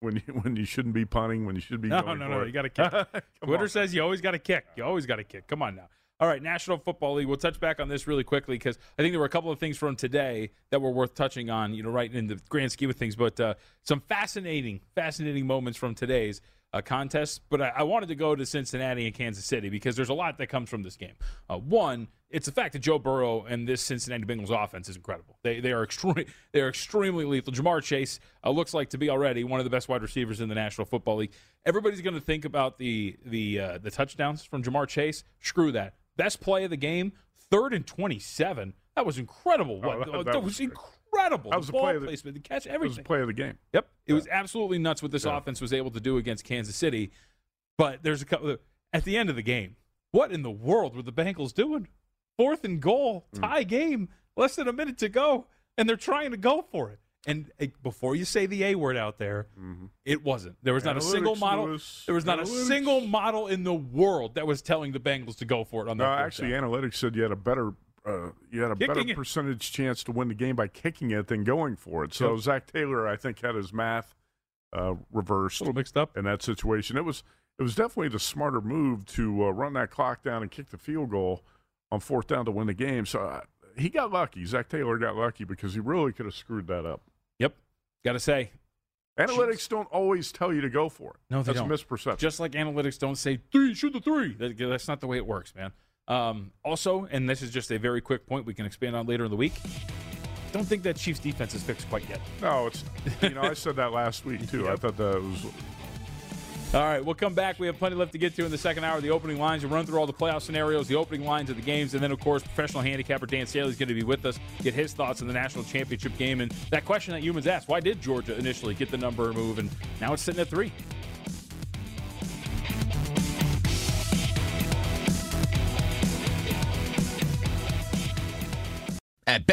when you when you shouldn't be punting when you should be. No, going no, no, it. you gotta [LAUGHS] kick. Come Twitter on. says you always got to kick. You always got to kick. Come on now. All right, National Football League. We'll touch back on this really quickly because I think there were a couple of things from today that were worth touching on. You know, right in the grand scheme of things, but uh, some fascinating, fascinating moments from today's uh, contest. But I, I wanted to go to Cincinnati and Kansas City because there's a lot that comes from this game. Uh, one, it's the fact that Joe Burrow and this Cincinnati Bengals offense is incredible. They they are extremely [LAUGHS] they are extremely lethal. Ja'Marr Chase uh, looks like to be already one of the best wide receivers in the National Football League. Everybody's going to think about the the uh, the touchdowns from Ja'Marr Chase. Screw that. Best play of the game, third and twenty seven. That was incredible. What, that- that that, was was incredible. That was the ball play of the- placement, the catch, That was everything. the play of the game. Yep, it was absolutely nuts what this Yeah. offense was able to do against Kansas City. But there's a couple at the end of the game. What in the world were the Bengals doing? Fourth and goal, Mm. tie game, less than a minute to go, and they're trying to go for it. And before you say the A word out there, it wasn't. There was not a single model. Lewis. There was not a single model in the world that was telling the Bengals to go for it on that. No, actually, down. analytics said you had a better uh, you had a Kicking better it. percentage chance to win the game by kicking it than going for it. So Yep. Zac Taylor, I think, had his math uh, reversed a little mixed up. in that situation. It was it was definitely the smarter move to uh, run that clock down and kick the field goal on fourth down to win the game. So uh, he got lucky. Zac Taylor got lucky because he really could have screwed that up. Yep, got to say, Analytics don't always tell you to go for it. No, they That's don't. a misperception. Just like analytics don't say three, shoot the three. That, that's not the way it works, man. Um, also, and this is just a very quick point we can expand on later in the week. Don't think that Chiefs defense is fixed quite yet. no, it's you know I said that last week too. I thought that was All right, we'll come back. We have plenty left to get to in the second hour. The opening lines. We'll run through all the playoff scenarios, the opening lines of the games, and then, of course, professional handicapper Dan Staley is going to be with us, get his thoughts on the national championship game. And that question that Youmans asked why did Georgia initially get the number move? And now it's sitting at three.